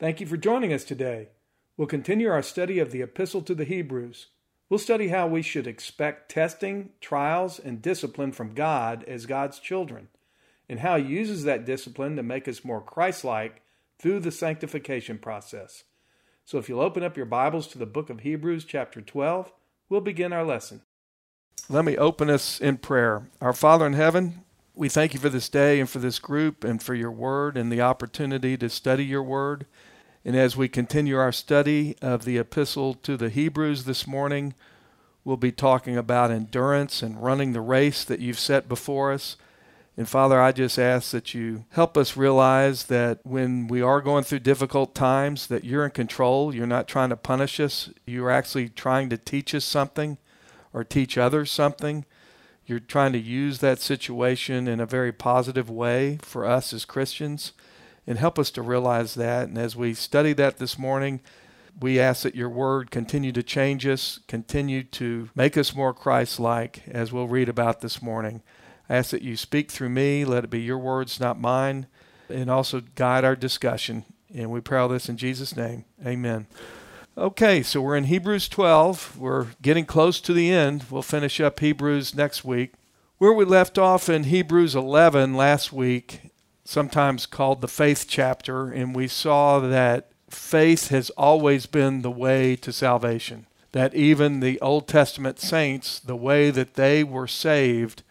Thank you for joining us today. We'll continue our study of the Epistle to the Hebrews. We'll study how we should expect testing, trials, and discipline from God as God's children, and how He uses that discipline to make us more Christ like through the sanctification process. So if you'll open up your Bibles to the book of Hebrews, chapter 12, we'll begin our lesson. Let me open us in prayer. Our Father in heaven, we thank you for this day and for this group and for your word and the opportunity to study your word. And as we continue our study of the epistle to the Hebrews this morning, we'll be talking about endurance and running the race that you've set before us. And Father, I just ask that you help us realize that when we are going through difficult times, that you're in control. You're not trying to punish us. You're actually trying to teach us something or teach others something. You're trying to use that situation in a very positive way for us as Christians and help us to realize that. And as we study that this morning, we ask that your word continue to change us, continue to make us more Christ like, as we'll read about this morning. I ask that you speak through me, let it be your words, not mine, and also guide our discussion. And we pray all this in Jesus' name. Amen. Okay, so we're in Hebrews 12. We're getting close to the end. We'll finish up Hebrews next week. Where we left off in Hebrews 11 last week, sometimes called the faith chapter, and we saw that faith has always been the way to salvation. That even the Old Testament saints, the way that they were saved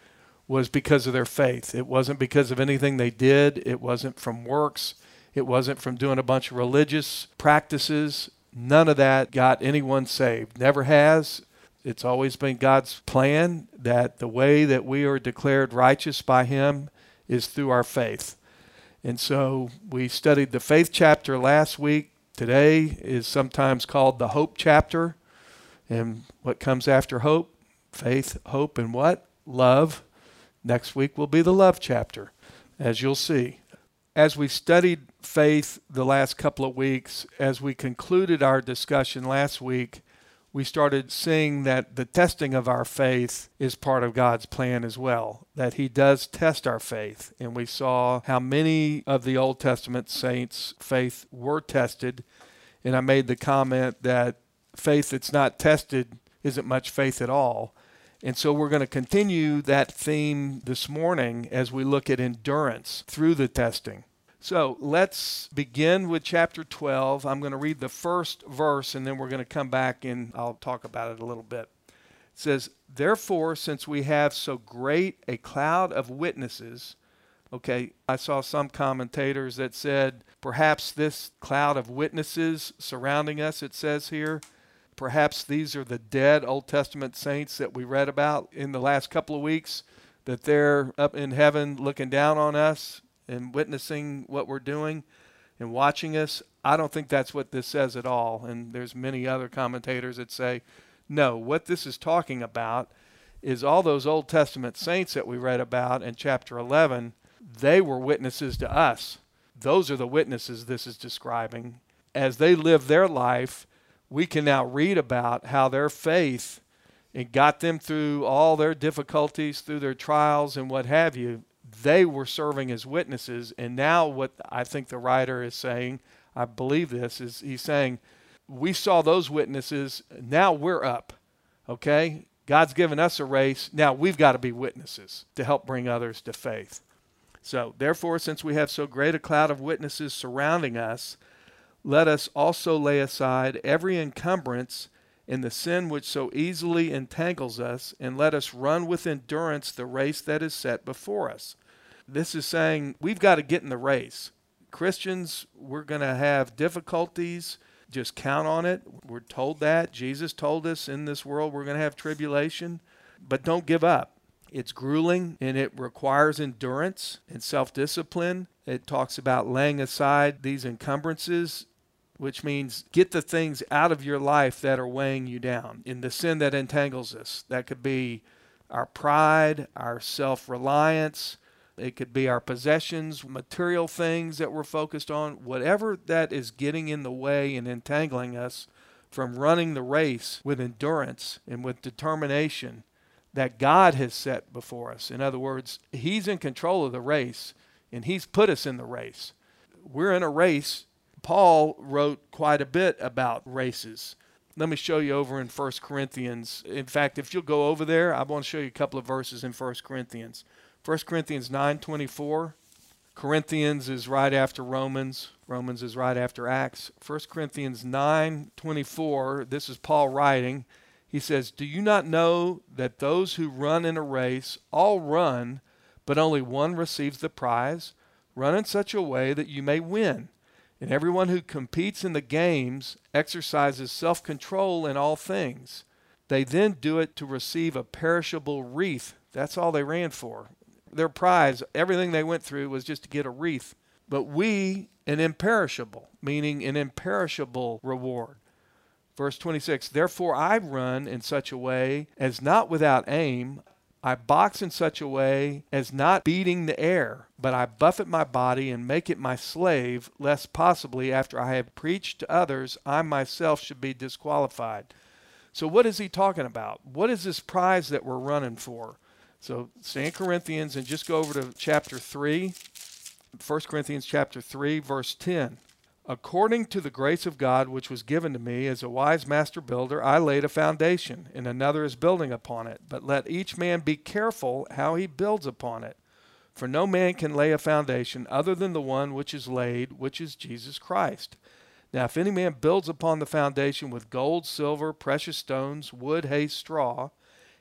was because of their faith. It wasn't because of anything they did, it wasn't from works, it wasn't from doing a bunch of religious practices. None of that got anyone saved. Never has. It's always been God's plan that the way that we are declared righteous by Him is through our faith. And so we studied the faith chapter last week. Today is sometimes called the hope chapter. And what comes after hope? Faith, hope, and what? Love. Next week will be the love chapter, as you'll see. As we studied faith the last couple of weeks, as we concluded our discussion last week, we started seeing that the testing of our faith is part of God's plan as well, that He does test our faith. And we saw how many of the Old Testament saints' faith were tested. And I made the comment that faith that's not tested isn't much faith at all. And so we're going to continue that theme this morning as we look at endurance through the testing. So let's begin with chapter 12. I'm going to read the first verse and then we're going to come back and I'll talk about it a little bit. It says, Therefore, since we have so great a cloud of witnesses, okay, I saw some commentators that said perhaps this cloud of witnesses surrounding us, it says here, perhaps these are the dead Old Testament saints that we read about in the last couple of weeks, that they're up in heaven looking down on us and witnessing what we're doing and watching us. I don't think that's what this says at all. And there's many other commentators that say, no, what this is talking about is all those Old Testament saints that we read about in chapter 11, they were witnesses to us. Those are the witnesses this is describing. As they live their life, we can now read about how their faith it got them through all their difficulties, through their trials and what have you they were serving as witnesses. And now, what I think the writer is saying, I believe this, is he's saying, we saw those witnesses. Now we're up. Okay? God's given us a race. Now we've got to be witnesses to help bring others to faith. So, therefore, since we have so great a cloud of witnesses surrounding us, let us also lay aside every encumbrance and the sin which so easily entangles us, and let us run with endurance the race that is set before us this is saying we've got to get in the race. Christians, we're going to have difficulties. Just count on it. We're told that. Jesus told us in this world we're going to have tribulation, but don't give up. It's grueling and it requires endurance and self discipline. It talks about laying aside these encumbrances, which means get the things out of your life that are weighing you down in the sin that entangles us. That could be our pride, our self reliance, it could be our possessions, material things that we're focused on, whatever that is getting in the way and entangling us from running the race with endurance and with determination that God has set before us. In other words, He's in control of the race and He's put us in the race. We're in a race Paul wrote quite a bit about races. Let me show you over in 1 Corinthians. In fact, if you'll go over there, I want to show you a couple of verses in 1 Corinthians. 1 Corinthians 9:24. Corinthians is right after Romans. Romans is right after Acts. 1 Corinthians 9:24. This is Paul writing. He says, "Do you not know that those who run in a race all run, but only one receives the prize? Run in such a way that you may win." And everyone who competes in the games exercises self control in all things. They then do it to receive a perishable wreath. That's all they ran for. Their prize, everything they went through, was just to get a wreath. But we, an imperishable, meaning an imperishable reward. Verse 26 Therefore I run in such a way as not without aim. I box in such a way as not beating the air, but I buffet my body and make it my slave, lest possibly after I have preached to others, I myself should be disqualified. So, what is he talking about? What is this prize that we're running for? So, stay in Corinthians and just go over to chapter 3, 1 Corinthians chapter 3, verse 10. According to the grace of God which was given to me as a wise master builder, I laid a foundation, and another is building upon it. But let each man be careful how he builds upon it. For no man can lay a foundation other than the one which is laid, which is Jesus Christ. Now, if any man builds upon the foundation with gold, silver, precious stones, wood, hay, straw,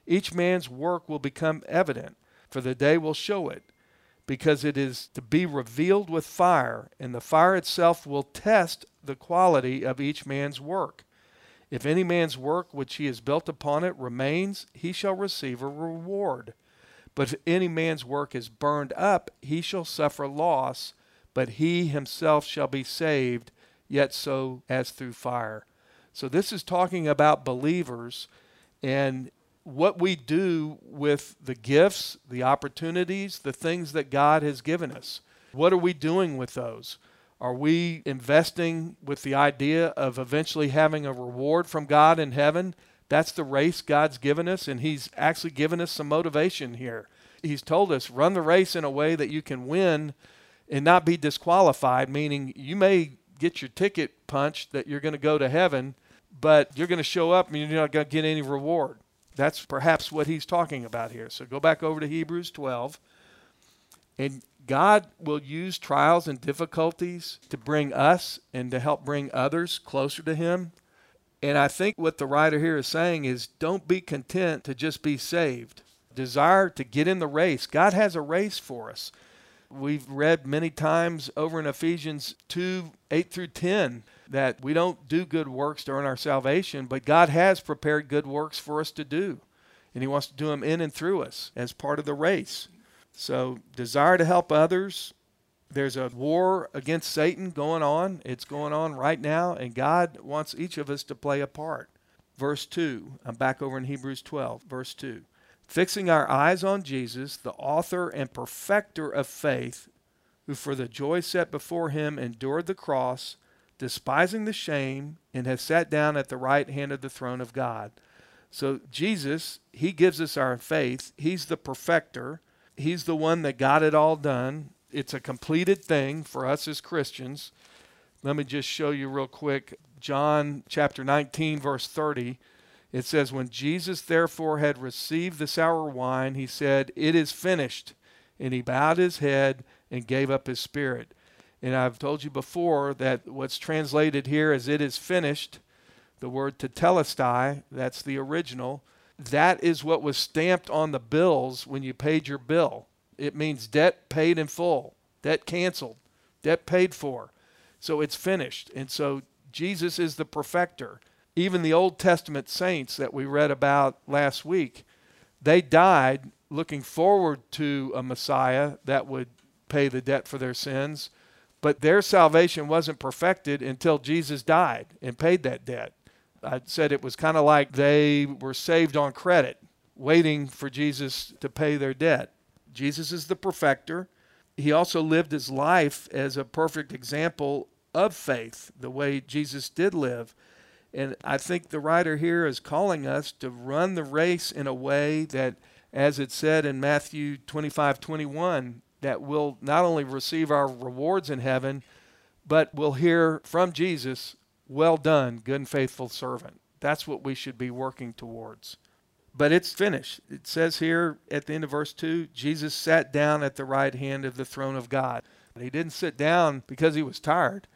each man's work will become evident, for the day will show it because it is to be revealed with fire, and the fire itself will test the quality of each man's work. If any man's work which he has built upon it remains, he shall receive a reward. But if any man's work is burned up, he shall suffer loss, but he himself shall be saved, yet so as through fire. So this is talking about believers, and what we do with the gifts, the opportunities, the things that God has given us. What are we doing with those? Are we investing with the idea of eventually having a reward from God in heaven? That's the race God's given us, and He's actually given us some motivation here. He's told us run the race in a way that you can win and not be disqualified, meaning you may get your ticket punched that you're going to go to heaven, but you're going to show up and you're not going to get any reward. That's perhaps what he's talking about here. So go back over to Hebrews 12. And God will use trials and difficulties to bring us and to help bring others closer to Him. And I think what the writer here is saying is don't be content to just be saved. Desire to get in the race. God has a race for us. We've read many times over in Ephesians 2 8 through 10 that we don't do good works to earn our salvation, but God has prepared good works for us to do. And He wants to do them in and through us as part of the race. So, desire to help others. There's a war against Satan going on. It's going on right now, and God wants each of us to play a part. Verse 2, I'm back over in Hebrews 12, verse 2. Fixing our eyes on Jesus, the author and perfecter of faith, who for the joy set before him endured the cross despising the shame, and has sat down at the right hand of the throne of God. So, Jesus, He gives us our faith. He's the perfecter, He's the one that got it all done. It's a completed thing for us as Christians. Let me just show you real quick. John chapter 19, verse 30. It says, When Jesus therefore had received the sour wine, he said, It is finished. And he bowed his head and gave up his spirit. And I've told you before that what's translated here as it is finished, the word tetelestai, that's the original, that is what was stamped on the bills when you paid your bill. It means debt paid in full, debt canceled, debt paid for. So it's finished. And so Jesus is the perfecter. Even the Old Testament saints that we read about last week, they died looking forward to a Messiah that would pay the debt for their sins but their salvation wasn't perfected until Jesus died and paid that debt. I said it was kind of like they were saved on credit, waiting for Jesus to pay their debt. Jesus is the perfecter. He also lived his life as a perfect example of faith, the way Jesus did live. And I think the writer here is calling us to run the race in a way that, as it said in Matthew 25 21, that we'll not only receive our rewards in heaven, but we'll hear from Jesus, Well done, good and faithful servant. That's what we should be working towards. But it's finished. It says here at the end of verse 2 Jesus sat down at the right hand of the throne of God. He didn't sit down because he was tired.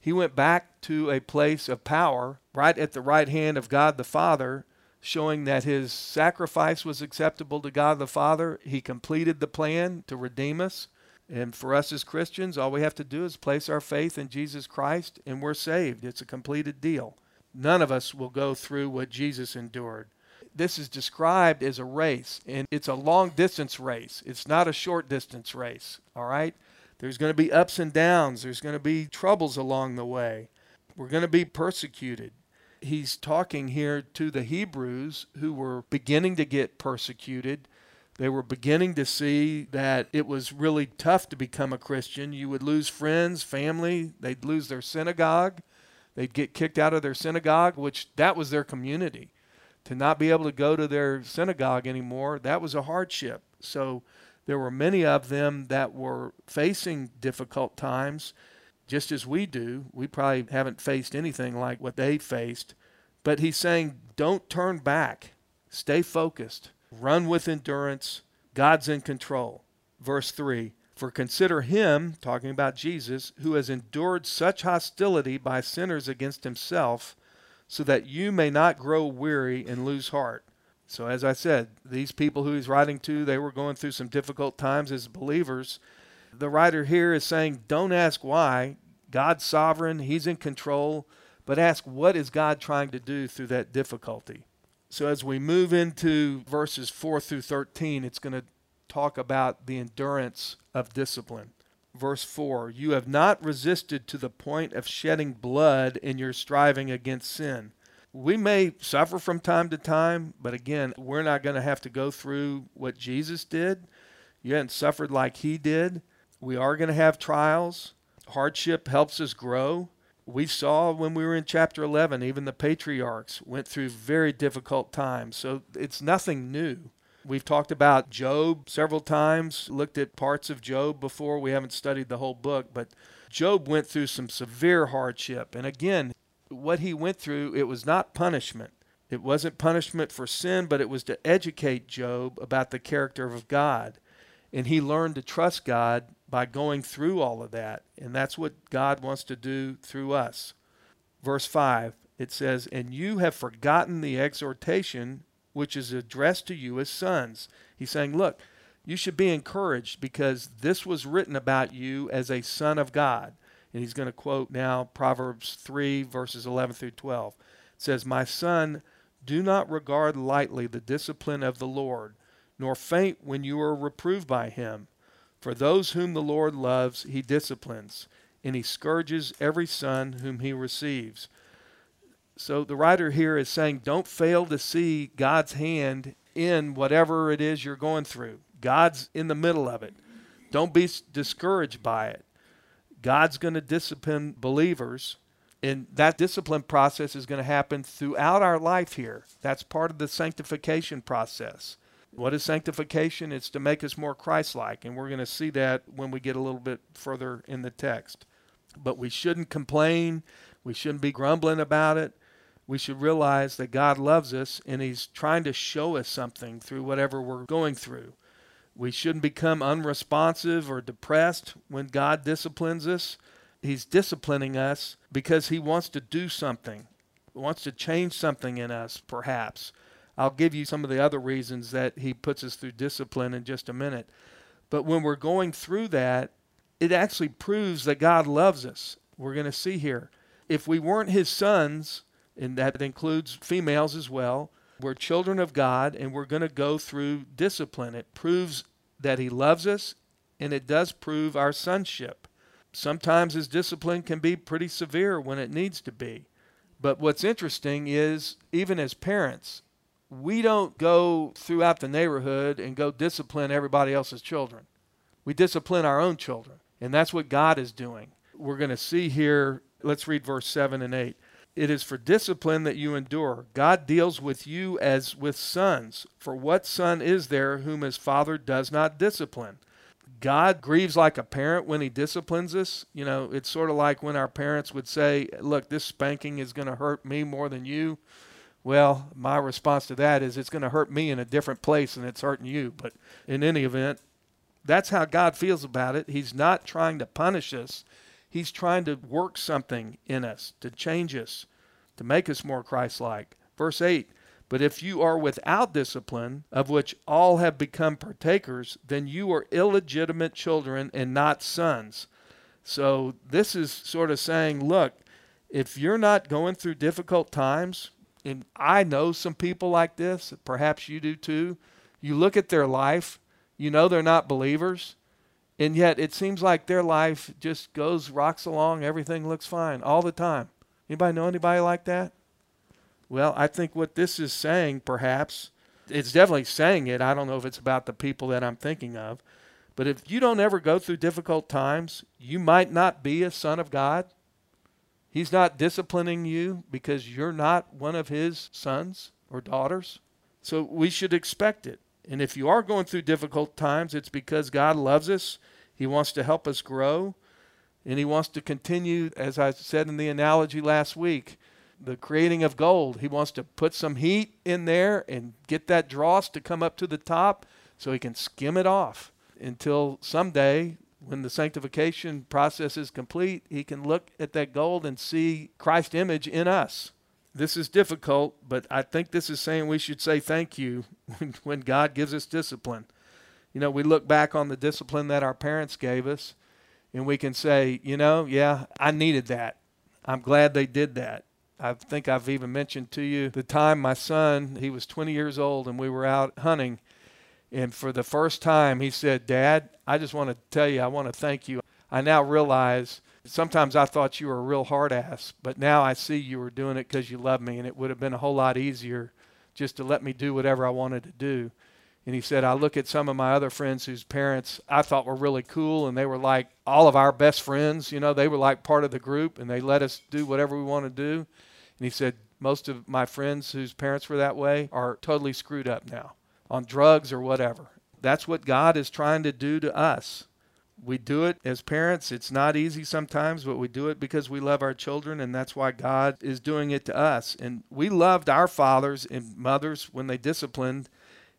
He went back to a place of power right at the right hand of God the Father, showing that his sacrifice was acceptable to God the Father. He completed the plan to redeem us. And for us as Christians, all we have to do is place our faith in Jesus Christ and we're saved. It's a completed deal. None of us will go through what Jesus endured. This is described as a race, and it's a long distance race. It's not a short distance race, all right? There's going to be ups and downs, there's going to be troubles along the way. We're going to be persecuted. He's talking here to the Hebrews who were beginning to get persecuted they were beginning to see that it was really tough to become a Christian. You would lose friends, family, they'd lose their synagogue, they'd get kicked out of their synagogue, which that was their community. To not be able to go to their synagogue anymore, that was a hardship. So there were many of them that were facing difficult times, just as we do. We probably haven't faced anything like what they faced. But he's saying, don't turn back, stay focused Run with endurance. God's in control. Verse 3 For consider him, talking about Jesus, who has endured such hostility by sinners against himself, so that you may not grow weary and lose heart. So, as I said, these people who he's writing to, they were going through some difficult times as believers. The writer here is saying, don't ask why. God's sovereign, he's in control, but ask what is God trying to do through that difficulty. So as we move into verses 4 through 13, it's going to talk about the endurance of discipline. Verse 4 You have not resisted to the point of shedding blood in your striving against sin. We may suffer from time to time, but again, we're not going to have to go through what Jesus did. You haven't suffered like he did. We are going to have trials. Hardship helps us grow we saw when we were in chapter 11, even the patriarchs went through very difficult times. So it's nothing new. We've talked about Job several times, looked at parts of Job before. We haven't studied the whole book, but Job went through some severe hardship. And again, what he went through, it was not punishment. It wasn't punishment for sin, but it was to educate Job about the character of God. And he learned to trust God by going through all of that. And that's what God wants to do through us. Verse 5, it says, And you have forgotten the exhortation which is addressed to you as sons. He's saying, Look, you should be encouraged because this was written about you as a son of God. And he's going to quote now Proverbs 3, verses 11 through 12. It says, My son, do not regard lightly the discipline of the Lord, nor faint when you are reproved by him. For those whom the Lord loves, he disciplines, and he scourges every son whom he receives. So the writer here is saying, don't fail to see God's hand in whatever it is you're going through. God's in the middle of it. Don't be discouraged by it. God's going to discipline believers, and that discipline process is going to happen throughout our life here. That's part of the sanctification process. What is sanctification? It's to make us more Christ like, and we're going to see that when we get a little bit further in the text. But we shouldn't complain, we shouldn't be grumbling about it. We should realize that God loves us and He's trying to show us something through whatever we're going through. We shouldn't become unresponsive or depressed when God disciplines us. He's disciplining us because He wants to do something, wants to change something in us, perhaps. I'll give you some of the other reasons that he puts us through discipline in just a minute. But when we're going through that, it actually proves that God loves us. We're going to see here. If we weren't his sons, and that includes females as well, we're children of God and we're going to go through discipline. It proves that he loves us and it does prove our sonship. Sometimes his discipline can be pretty severe when it needs to be. But what's interesting is, even as parents, we don't go throughout the neighborhood and go discipline everybody else's children. We discipline our own children. And that's what God is doing. We're going to see here, let's read verse 7 and 8. It is for discipline that you endure. God deals with you as with sons. For what son is there whom his father does not discipline? God grieves like a parent when he disciplines us. You know, it's sort of like when our parents would say, Look, this spanking is going to hurt me more than you. Well, my response to that is it's going to hurt me in a different place than it's hurting you. But in any event, that's how God feels about it. He's not trying to punish us, He's trying to work something in us, to change us, to make us more Christ like. Verse 8 But if you are without discipline, of which all have become partakers, then you are illegitimate children and not sons. So this is sort of saying, look, if you're not going through difficult times, and I know some people like this, perhaps you do too. You look at their life, you know they're not believers, and yet it seems like their life just goes rocks along, everything looks fine all the time. Anybody know anybody like that? Well, I think what this is saying, perhaps, it's definitely saying it. I don't know if it's about the people that I'm thinking of. But if you don't ever go through difficult times, you might not be a son of God. He's not disciplining you because you're not one of his sons or daughters. So we should expect it. And if you are going through difficult times, it's because God loves us. He wants to help us grow. And He wants to continue, as I said in the analogy last week, the creating of gold. He wants to put some heat in there and get that dross to come up to the top so He can skim it off until someday when the sanctification process is complete, he can look at that gold and see Christ's image in us. This is difficult, but I think this is saying we should say thank you when, when God gives us discipline. You know, we look back on the discipline that our parents gave us, and we can say, you know, yeah, I needed that. I'm glad they did that. I think I've even mentioned to you the time my son, he was 20 years old, and we were out hunting and for the first time, he said, Dad, I just want to tell you, I want to thank you. I now realize sometimes I thought you were a real hard ass, but now I see you were doing it because you love me, and it would have been a whole lot easier just to let me do whatever I wanted to do. And he said, I look at some of my other friends whose parents I thought were really cool, and they were like all of our best friends. You know, they were like part of the group, and they let us do whatever we want to do. And he said, Most of my friends whose parents were that way are totally screwed up now on drugs or whatever. That's what God is trying to do to us. We do it as parents. It's not easy sometimes, but we do it because we love our children, and that's why God is doing it to us. And we loved our fathers and mothers when they disciplined,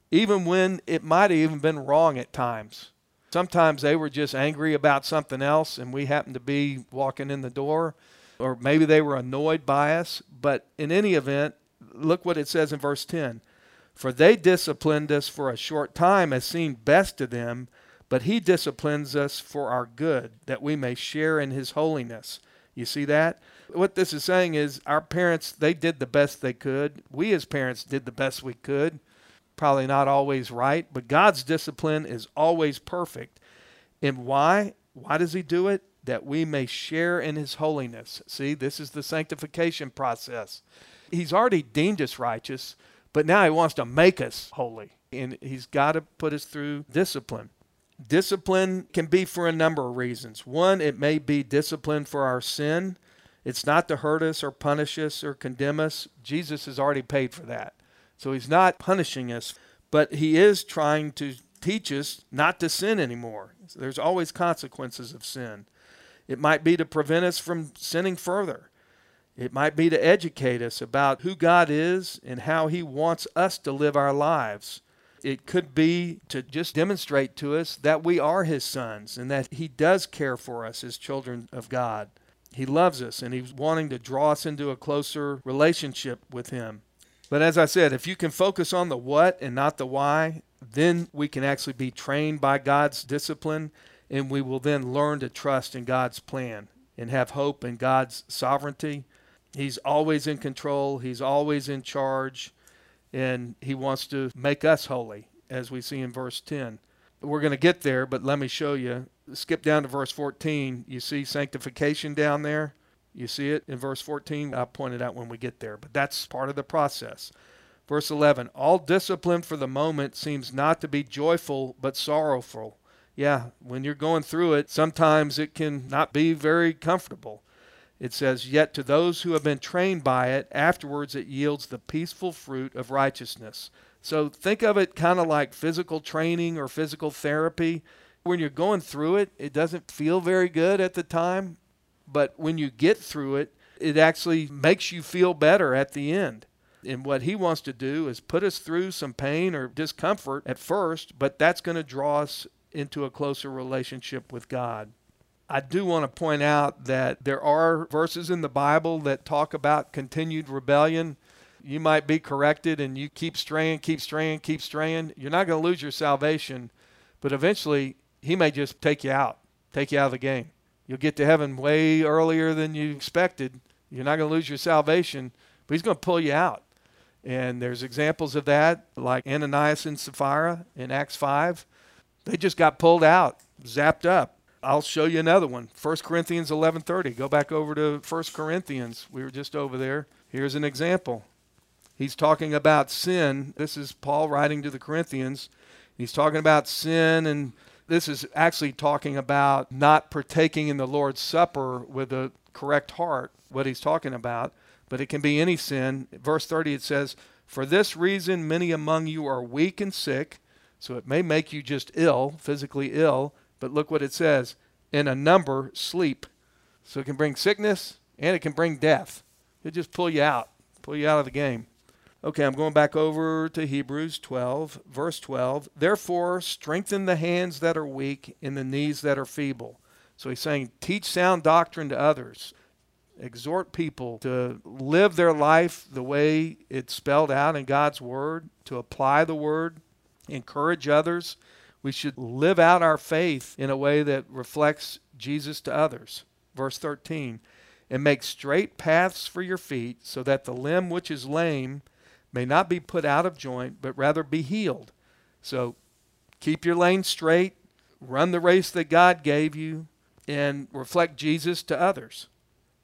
even when it might have even been wrong at times. Sometimes they were just angry about something else, and we happened to be walking in the door, or maybe they were annoyed by us. But in any event, look what it says in verse 10 for they disciplined us for a short time as seemed best to them, but he disciplines us for our good, that we may share in his holiness. You see that? What this is saying is our parents, they did the best they could. We as parents did the best we could. Probably not always right, but God's discipline is always perfect. And why? Why does he do it? That we may share in his holiness. See, this is the sanctification process. He's already deemed us righteous, but now he wants to make us holy. And he's got to put us through discipline. Discipline can be for a number of reasons. One, it may be discipline for our sin. It's not to hurt us or punish us or condemn us. Jesus has already paid for that. So he's not punishing us, but he is trying to teach us not to sin anymore. There's always consequences of sin. It might be to prevent us from sinning further. It might be to educate us about who God is and how He wants us to live our lives. It could be to just demonstrate to us that we are His sons and that He does care for us as children of God. He loves us and He's wanting to draw us into a closer relationship with Him. But as I said, if you can focus on the what and not the why, then we can actually be trained by God's discipline and we will then learn to trust in God's plan and have hope in God's sovereignty He's always in control, He's always in charge, and He wants to make us holy, as we see in verse 10. We're going to get there, but let me show you. Skip down to verse 14. You see sanctification down there? You see it in verse 14? I'll point it out when we get there, but that's part of the process. Verse 11 All discipline for the moment seems not to be joyful, but sorrowful. Yeah, when you're going through it, sometimes it can not be very comfortable. It says, Yet to those who have been trained by it, afterwards it yields the peaceful fruit of righteousness. So think of it kind of like physical training or physical therapy. when you're going through it, it doesn't feel very good at the time, but when you get through it, it actually makes you feel better at the end. And what he wants to do is put us through some pain or discomfort at first, but that's going to draw us into a closer relationship with God. I do want to point out that there are verses in the Bible that talk about continued rebellion. You might be corrected and you keep straying, keep straying, keep straying. You're not going to lose your salvation, but eventually he may just take you out, take you out of the game. You'll get to heaven way earlier than you expected. You're not going to lose your salvation, but he's going to pull you out. And there's examples of that, like Ananias and Sapphira in Acts 5. They just got pulled out, zapped up. I'll show you another one. 1 Corinthians 11:30. Go back over to 1 Corinthians. We were just over there. Here's an example. He's talking about sin. This is Paul writing to the Corinthians. He's talking about sin and this is actually talking about not partaking in the Lord's Supper with a correct heart, what he's talking about, but it can be any sin. Verse 30 it says, "For this reason many among you are weak and sick, so it may make you just ill, physically ill, but look what it says in a number sleep. So it can bring sickness and it can bring death. It'll just pull you out, pull you out of the game. Okay, I'm going back over to Hebrews 12, verse 12. Therefore, strengthen the hands that are weak and the knees that are feeble. So he's saying, teach sound doctrine to others. Exhort people to live their life the way it's spelled out in God's Word, to apply the Word, encourage others, we should live out our faith in a way that reflects Jesus to others. Verse 13, and make straight paths for your feet, so that the limb which is lame may not be put out of joint, but rather be healed. So keep your lane straight, run the race that God gave you, and reflect Jesus to others.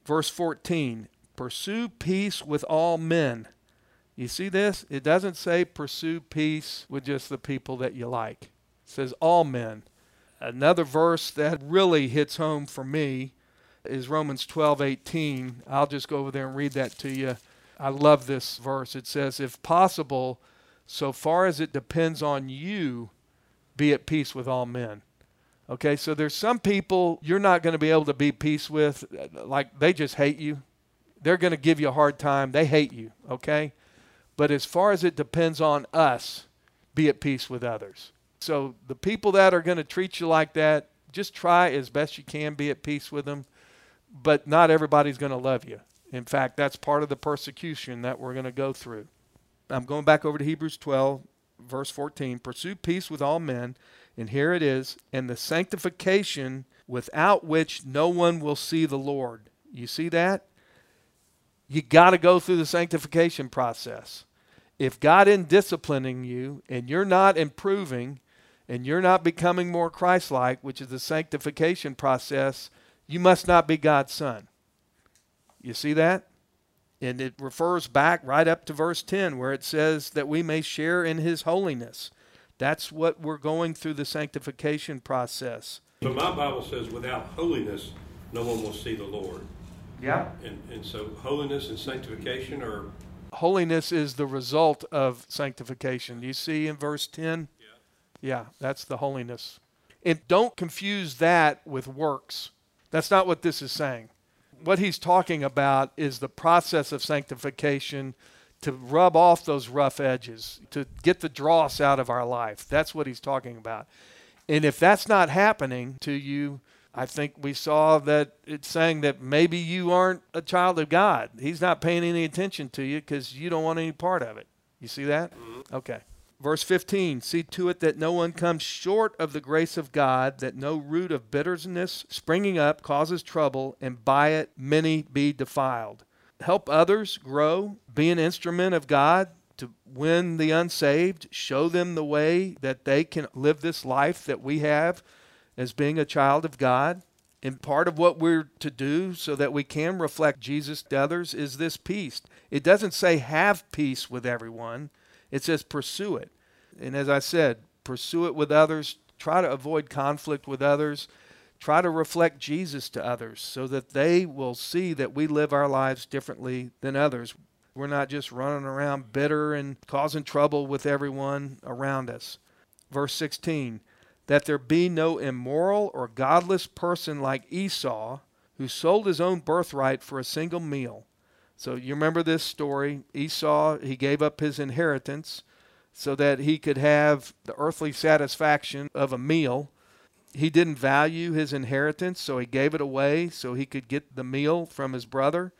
Verse 14, pursue peace with all men. You see this? It doesn't say pursue peace with just the people that you like says all men. Another verse that really hits home for me is Romans 12:18. I'll just go over there and read that to you. I love this verse. It says, "If possible, so far as it depends on you, be at peace with all men." Okay, so there's some people you're not going to be able to be peace with like they just hate you. They're going to give you a hard time. They hate you, okay? But as far as it depends on us, be at peace with others. So the people that are going to treat you like that, just try as best you can be at peace with them. But not everybody's going to love you. In fact, that's part of the persecution that we're going to go through. I'm going back over to Hebrews 12, verse 14. Pursue peace with all men, and here it is, and the sanctification without which no one will see the Lord. You see that? You got to go through the sanctification process. If God isn't disciplining you and you're not improving, and you're not becoming more Christ like, which is the sanctification process, you must not be God's son. You see that? And it refers back right up to verse 10, where it says that we may share in his holiness. That's what we're going through the sanctification process. But my Bible says, without holiness, no one will see the Lord. Yeah. And, and so holiness and sanctification are. Holiness is the result of sanctification. You see in verse 10? Yeah, that's the holiness. And don't confuse that with works. That's not what this is saying. What he's talking about is the process of sanctification to rub off those rough edges, to get the dross out of our life. That's what he's talking about. And if that's not happening to you, I think we saw that it's saying that maybe you aren't a child of God. He's not paying any attention to you because you don't want any part of it. You see that? Mm-hmm. Okay. Verse 15 See to it that no one comes short of the grace of God, that no root of bitterness springing up causes trouble, and by it many be defiled. Help others grow, be an instrument of God to win the unsaved, show them the way that they can live this life that we have as being a child of God. And part of what we're to do so that we can reflect Jesus to others is this peace. It doesn't say have peace with everyone. It says pursue it. And as I said, pursue it with others. Try to avoid conflict with others. Try to reflect Jesus to others so that they will see that we live our lives differently than others. We're not just running around bitter and causing trouble with everyone around us. Verse 16 that there be no immoral or godless person like Esau, who sold his own birthright for a single meal. So you remember this story. Esau, he gave up his inheritance so that he could have the earthly satisfaction of a meal. He didn't value his inheritance, so he gave it away so he could get the meal from his brother.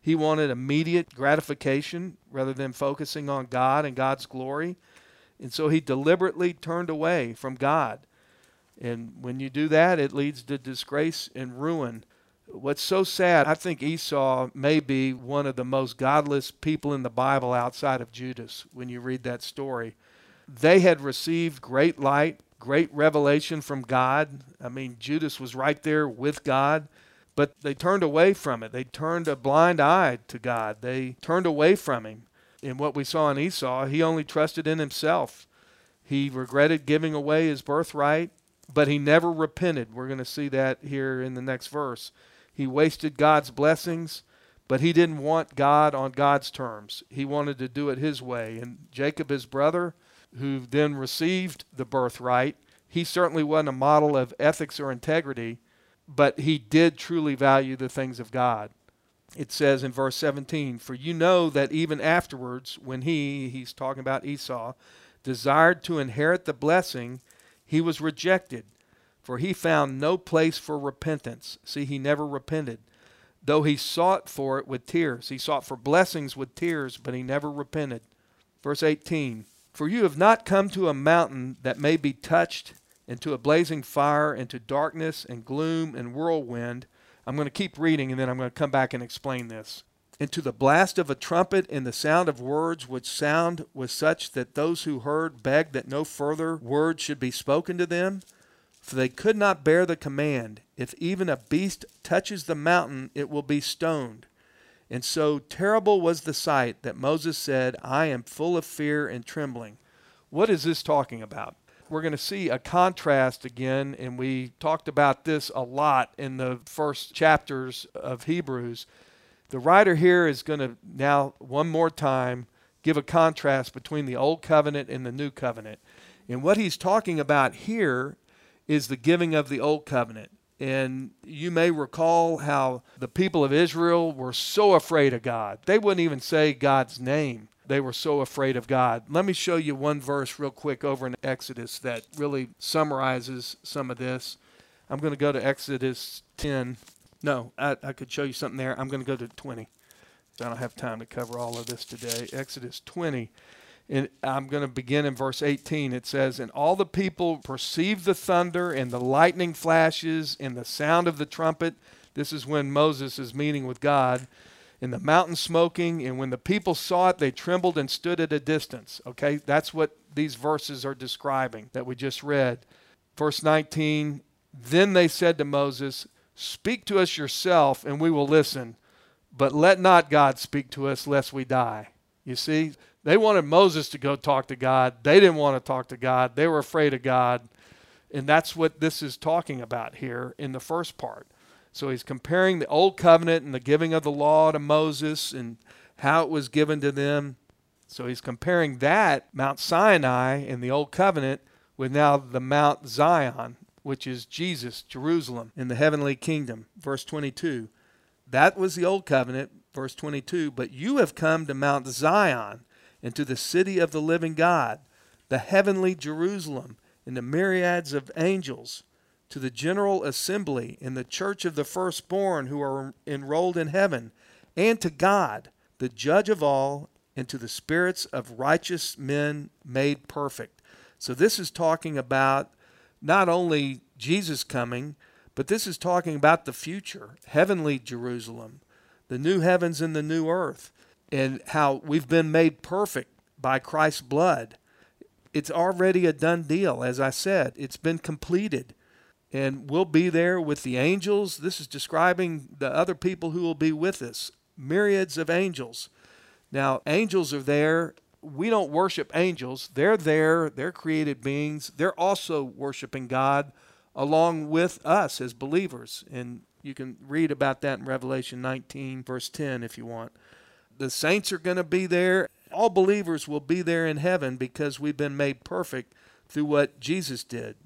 He wanted immediate gratification rather than focusing on God and God's glory. And so he deliberately turned away from God. And when you do that, it leads to disgrace and ruin. What's so sad, I think Esau may be one of the most godless people in the Bible outside of Judas when you read that story. They had received great light, great revelation from God. I mean, Judas was right there with God, but they turned away from it. They turned a blind eye to God. They turned away from Him. In what we saw in Esau, he only trusted in himself. He regretted giving away his birthright, but he never repented. We're going to see that here in the next verse. He wasted God's blessings, but he didn't want God on God's terms. He wanted to do it his way. And Jacob, his brother, who then received the birthright, he certainly wasn't a model of ethics or integrity, but he did truly value the things of God. It says in verse 17, For you know that even afterwards, when he, he's talking about Esau, desired to inherit the blessing, he was rejected for he found no place for repentance. See, he never repented. Though he sought for it with tears. He sought for blessings with tears, but he never repented. Verse 18 For you have not come to a mountain that may be touched, and to a blazing fire, and to darkness, and gloom, and whirlwind. I'm going to keep reading, and then I'm going to come back and explain this. And to the blast of a trumpet, and the sound of words, which sound was such that those who heard begged that no further word should be spoken to them for they could not bear the command, If even a beast touches the mountain, it will be stoned. And so terrible was the sight that Moses said, I am full of fear and trembling. What is this talking about? We're going to see a contrast again, and we talked about this a lot in the first chapters of Hebrews. The writer here is going to now, one more time, give a contrast between the Old Covenant and the New Covenant. And what he's talking about here is the giving of the old covenant. And you may recall how the people of Israel were so afraid of God. They wouldn't even say God's name. They were so afraid of God. Let me show you one verse real quick over in Exodus that really summarizes some of this. I'm going to go to Exodus 10. No, I, I could show you something there. I'm going to go to 20. I don't have time to cover all of this today. Exodus 20 and I'm going to begin in verse 18. It says, And all the people perceived the thunder and the lightning flashes and the sound of the trumpet. This is when Moses is meeting with God. And the mountain smoking. And when the people saw it, they trembled and stood at a distance. Okay, that's what these verses are describing that we just read. Verse 19 Then they said to Moses, Speak to us yourself, and we will listen. But let not God speak to us, lest we die. You see? They wanted Moses to go talk to God. They didn't want to talk to God. They were afraid of God. And that's what this is talking about here in the first part. So he's comparing the old covenant and the giving of the law to Moses and how it was given to them. So he's comparing that, Mount Sinai in the old covenant, with now the Mount Zion, which is Jesus, Jerusalem, in the heavenly kingdom. Verse 22. That was the old covenant, verse 22. But you have come to Mount Zion and to the city of the living God, the heavenly Jerusalem, and the myriads of angels, to the general assembly and the church of the firstborn who are enrolled in heaven, and to God, the judge of all, and to the spirits of righteous men made perfect. So this is talking about not only Jesus coming, but this is talking about the future, heavenly Jerusalem, the new heavens and the new earth and how we've been made perfect by Christ's blood. It's already a done deal, as I said. It's been completed. And we'll be there with the angels. This is describing the other people who will be with us myriads of angels. Now, angels are there. We don't worship angels. They're there. They're created beings. They're also worshiping God along with us as believers. And you can read about that in Revelation 19, verse 10, if you want. The saints are going to be there. All believers will be there in heaven because we've been made perfect through what Jesus did.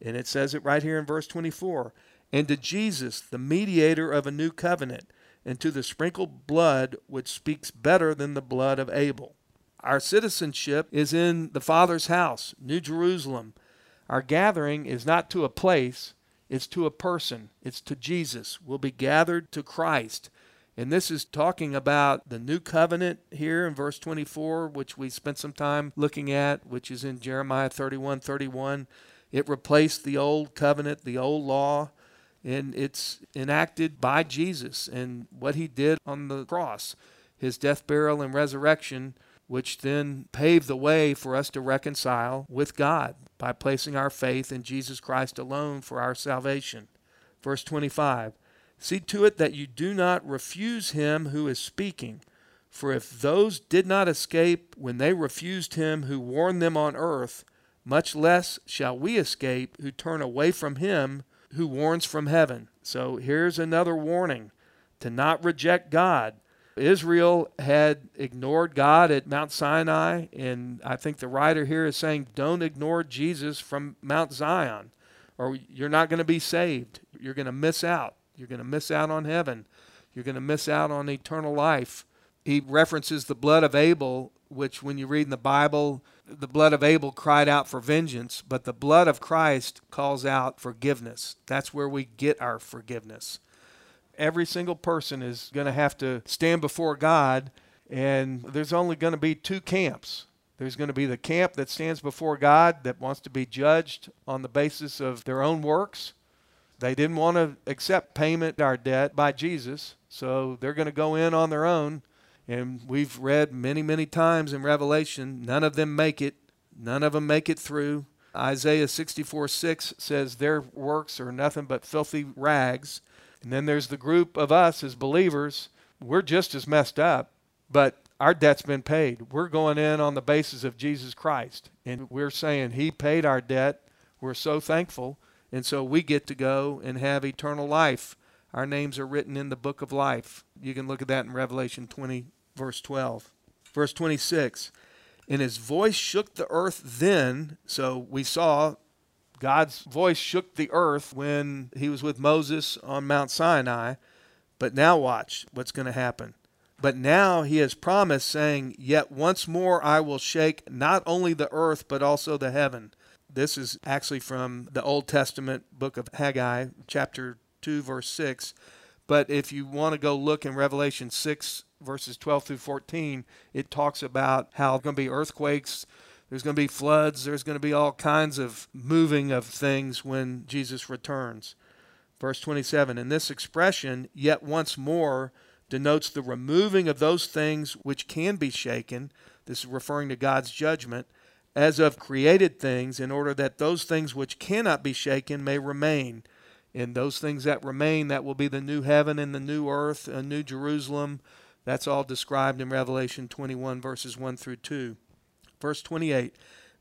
And it says it right here in verse 24 and to Jesus, the mediator of a new covenant, and to the sprinkled blood which speaks better than the blood of Abel. Our citizenship is in the Father's house, New Jerusalem. Our gathering is not to a place, it's to a person, it's to Jesus. We'll be gathered to Christ. And this is talking about the new covenant here in verse 24, which we spent some time looking at, which is in Jeremiah 31 31. It replaced the old covenant, the old law and it's enacted by Jesus and what he did on the cross, his death, burial, and resurrection, which then paved the way for us to reconcile with God by placing our faith in Jesus Christ alone for our salvation. Verse 25 See to it that you do not refuse him who is speaking. For if those did not escape when they refused him who warned them on earth, much less shall we escape who turn away from him who warns from heaven. So here's another warning to not reject God. Israel had ignored God at Mount Sinai, and I think the writer here is saying, don't ignore Jesus from Mount Zion, or you're not going to be saved. You're going to miss out. You're going to miss out on heaven. You're going to miss out on eternal life. He references the blood of Abel, which, when you read in the Bible, the blood of Abel cried out for vengeance, but the blood of Christ calls out forgiveness. That's where we get our forgiveness. Every single person is going to have to stand before God, and there's only going to be two camps. There's going to be the camp that stands before God that wants to be judged on the basis of their own works. They didn't want to accept payment of our debt by Jesus, so they're going to go in on their own and we've read many, many times in Revelation, none of them make it. None of them make it through. Isaiah 64 6 says their works are nothing but filthy rags. And then there's the group of us as believers. We're just as messed up, but our debt's been paid. We're going in on the basis of Jesus Christ. And we're saying He paid our debt. We're so thankful. And so we get to go and have eternal life. Our names are written in the book of life. You can look at that in Revelation 20, verse 12. Verse 26 And his voice shook the earth then. So we saw God's voice shook the earth when he was with Moses on Mount Sinai. But now watch what's going to happen. But now he has promised, saying, Yet once more I will shake not only the earth, but also the heaven. This is actually from the Old Testament book of Haggai, chapter 2, verse 6. But if you want to go look in Revelation 6, verses 12 through 14, it talks about how there's going to be earthquakes, there's going to be floods, there's going to be all kinds of moving of things when Jesus returns. Verse 27 And this expression, yet once more, denotes the removing of those things which can be shaken. This is referring to God's judgment as of created things, in order that those things which cannot be shaken may remain. And those things that remain, that will be the new heaven and the new earth, a new Jerusalem. That's all described in Revelation 21, verses 1 through 2. Verse 28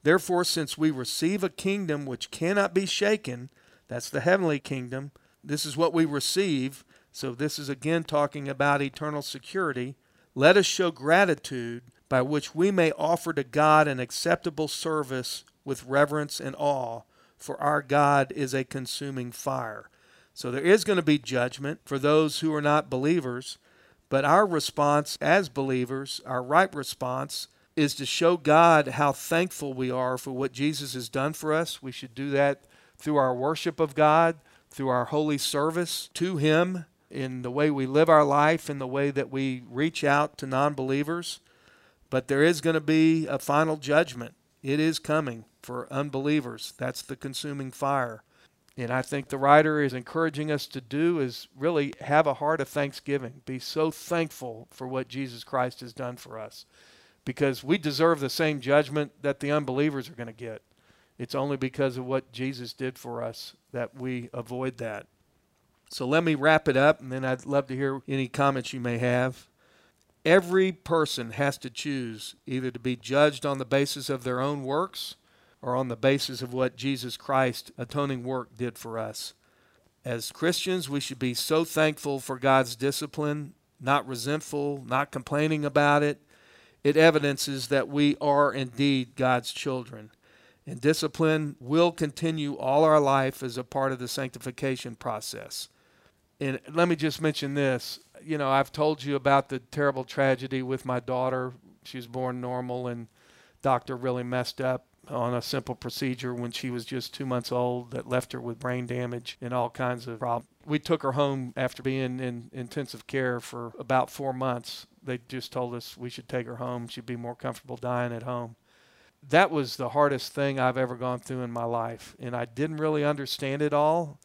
Therefore, since we receive a kingdom which cannot be shaken, that's the heavenly kingdom, this is what we receive. So, this is again talking about eternal security. Let us show gratitude by which we may offer to God an acceptable service with reverence and awe for our God is a consuming fire. So there is going to be judgment for those who are not believers, but our response as believers, our right response, is to show God how thankful we are for what Jesus has done for us. We should do that through our worship of God, through our holy service to Him, in the way we live our life, in the way that we reach out to non believers. But there is going to be a final judgment. It is coming for unbelievers. That's the consuming fire. And I think the writer is encouraging us to do is really have a heart of thanksgiving. Be so thankful for what Jesus Christ has done for us. Because we deserve the same judgment that the unbelievers are going to get. It's only because of what Jesus did for us that we avoid that. So let me wrap it up, and then I'd love to hear any comments you may have. Every person has to choose either to be judged on the basis of their own works or on the basis of what Jesus Christ atoning work did for us. As Christians, we should be so thankful for God's discipline, not resentful, not complaining about it. It evidences that we are indeed God's children. And discipline will continue all our life as a part of the sanctification process. And let me just mention this. You know, I've told you about the terrible tragedy with my daughter. She was born normal, and doctor really messed up on a simple procedure when she was just two months old that left her with brain damage and all kinds of problems. We took her home after being in intensive care for about four months. They just told us we should take her home. She'd be more comfortable dying at home. That was the hardest thing I've ever gone through in my life. And I didn't really understand it all.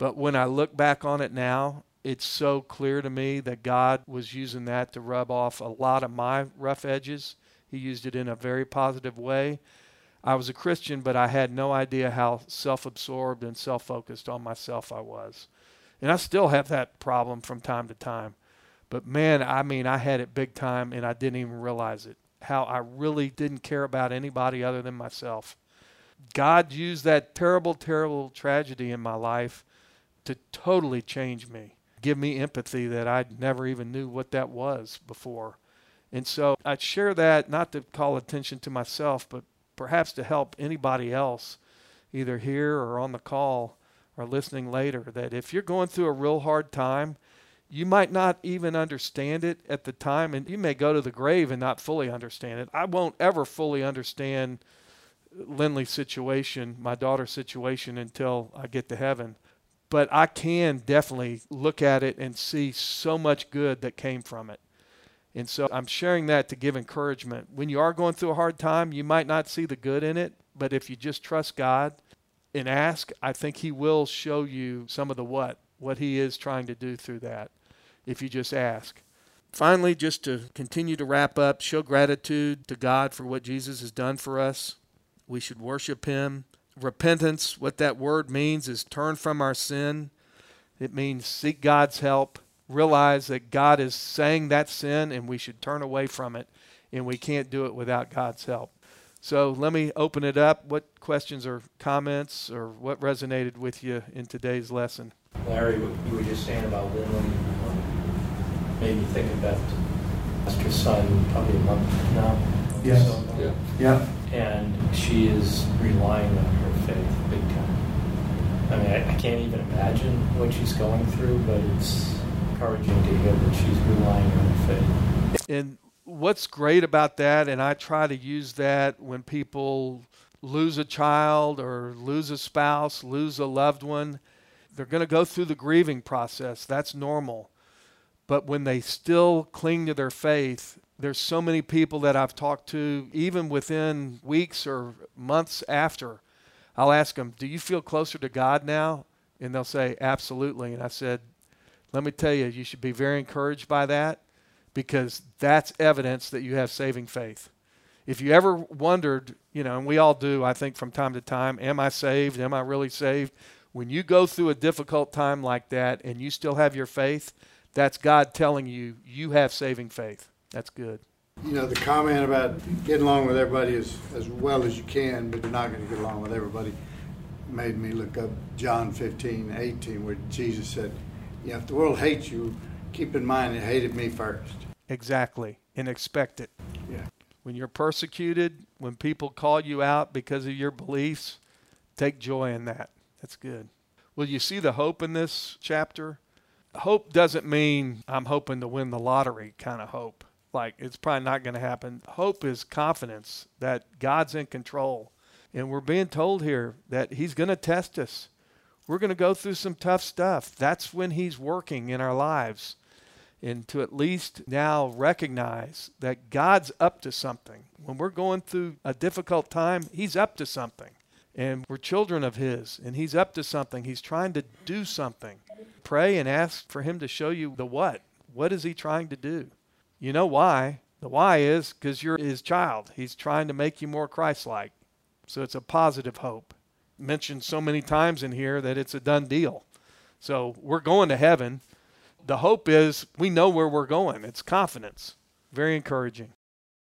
But when I look back on it now, it's so clear to me that God was using that to rub off a lot of my rough edges. He used it in a very positive way. I was a Christian, but I had no idea how self absorbed and self focused on myself I was. And I still have that problem from time to time. But man, I mean, I had it big time and I didn't even realize it. How I really didn't care about anybody other than myself. God used that terrible, terrible tragedy in my life to totally change me, give me empathy that I never even knew what that was before. And so I share that not to call attention to myself, but perhaps to help anybody else, either here or on the call or listening later, that if you're going through a real hard time, you might not even understand it at the time, and you may go to the grave and not fully understand it. I won't ever fully understand Lindley's situation, my daughter's situation, until I get to heaven. But I can definitely look at it and see so much good that came from it. And so I'm sharing that to give encouragement. When you are going through a hard time, you might not see the good in it, but if you just trust God and ask, I think He will show you some of the what, what He is trying to do through that, if you just ask. Finally, just to continue to wrap up, show gratitude to God for what Jesus has done for us. We should worship Him. Repentance, what that word means is turn from our sin. It means seek God's help realize that God is saying that sin and we should turn away from it, and we can't do it without God's help. So let me open it up. What questions or comments or what resonated with you in today's lesson? Larry, what you were just saying about Lindley um, made me think about Esther's son probably a month now. Yes. So yeah. yeah. And she is relying on her faith big time. I mean, I, I can't even imagine what she's going through, but it's encouraging to hear that she's relying on faith. And what's great about that, and I try to use that when people lose a child or lose a spouse, lose a loved one, they're going to go through the grieving process. That's normal. But when they still cling to their faith, there's so many people that I've talked to, even within weeks or months after. I'll ask them, Do you feel closer to God now? And they'll say, Absolutely. And I said, let me tell you, you should be very encouraged by that because that's evidence that you have saving faith. If you ever wondered, you know, and we all do, I think, from time to time, am I saved? Am I really saved? When you go through a difficult time like that and you still have your faith, that's God telling you you have saving faith. That's good. You know, the comment about getting along with everybody as, as well as you can, but you're not going to get along with everybody, made me look up John 15, 18, where Jesus said, you know, if the world hates you, keep in mind it hated me first. Exactly, and expect it. Yeah. When you're persecuted, when people call you out because of your beliefs, take joy in that. That's good. Well, you see the hope in this chapter? Hope doesn't mean I'm hoping to win the lottery kind of hope. Like it's probably not going to happen. Hope is confidence that God's in control. And we're being told here that He's going to test us. We're going to go through some tough stuff. That's when He's working in our lives. And to at least now recognize that God's up to something. When we're going through a difficult time, He's up to something. And we're children of His, and He's up to something. He's trying to do something. Pray and ask for Him to show you the what. What is He trying to do? You know why. The why is because you're His child. He's trying to make you more Christ like. So it's a positive hope mentioned so many times in here that it's a done deal. So we're going to heaven. The hope is we know where we're going. It's confidence. Very encouraging.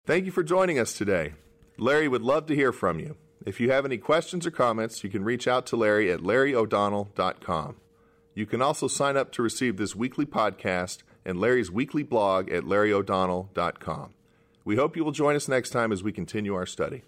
Thank you for joining us today. Larry would love to hear from you. If you have any questions or comments, you can reach out to Larry at larryodonnell.com. You can also sign up to receive this weekly podcast and Larry's weekly blog at larryodonnell.com. We hope you will join us next time as we continue our study.